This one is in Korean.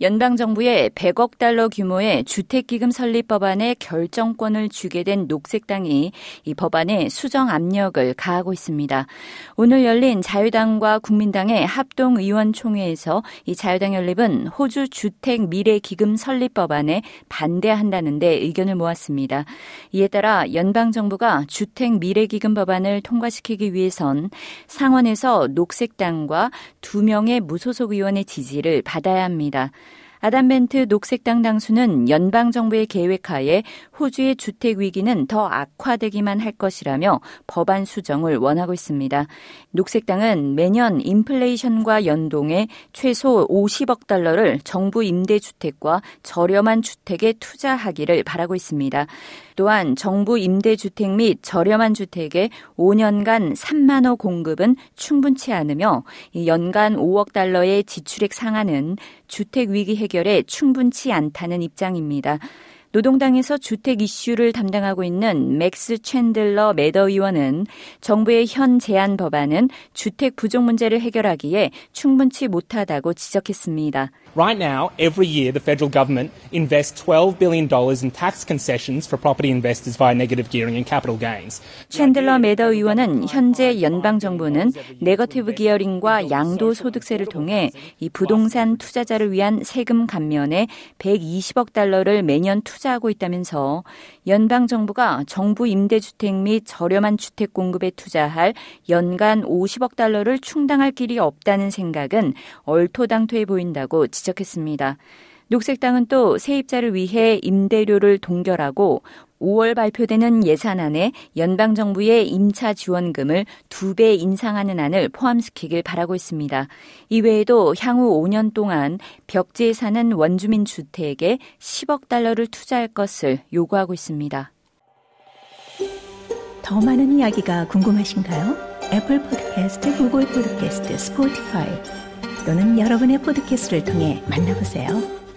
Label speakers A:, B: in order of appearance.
A: 연방정부의 100억 달러 규모의 주택기금 설립 법안에 결정권을 주게 된 녹색당이 이 법안에 수정 압력을 가하고 있습니다. 오늘 열린 자유당과 국민당의 합동 의원총회에서 이 자유당 연립은 호주 주택 미래 기금 설립 법안에 반대한다는데 의견을 모았습니다. 이에 따라 연방 정부가 주택 미래 기금 법안을 통과시키기 위해선 상원에서 녹색당과 두 명의 무소속 의원의 지지를 받아야 합니다. 아담 벤트 녹색당 당수는 연방정부의 계획하에 호주의 주택 위기는 더 악화되기만 할 것이라며 법안 수정을 원하고 있습니다. 녹색당은 매년 인플레이션과 연동해 최소 50억 달러를 정부 임대주택과 저렴한 주택에 투자하기를 바라고 있습니다. 또한 정부 임대주택 및 저렴한 주택의 5년간 3만 호 공급은 충분치 않으며 연간 5억 달러의 지출액 상한은 주택 위기 해결에 충분치 않다는 입장입니다. 노동당에서 주택 이슈를 담당하고 있는 맥스 챈들러 매더 의원은 정부의 현 제안 법안은 주택 부족 문제를 해결하기에 충분치 못하다고 지적했습니다.
B: Right now, every year, the federal government invests $12 billion in tax concessions for property investors via negative gearing and capital gains.
A: 챈들러 매더 의원은 현재 연방 정부는 negative gearing과 양도 소득세를 통해 이 부동산 투자자를 위한 세금 감면에 120억 달러를 매년 투자하고 있다면서 연방 정부가 정부 임대주택 및 저렴한 주택 공급에 투자할 연간 50억 달러를 충당할 길이 없다는 생각은 얼토당토해 보인다고 지적했습니다. 녹색당은 또 세입자를 위해 임대료를 동결하고 5월 발표되는 예산안에 연방정부의 임차 지원금을 두배 인상하는 안을 포함시키길 바라고 있습니다. 이외에도 향후 5년 동안 벽지에 사는 원주민 주택에 10억 달러를 투자할 것을 요구하고 있습니다.
C: 더 많은 이야기가 궁금하신가요? 애플 포드캐스트, 구글 포드캐스트, 스포티파이 또는 여러분의 포드캐스트를 통해 만나보세요.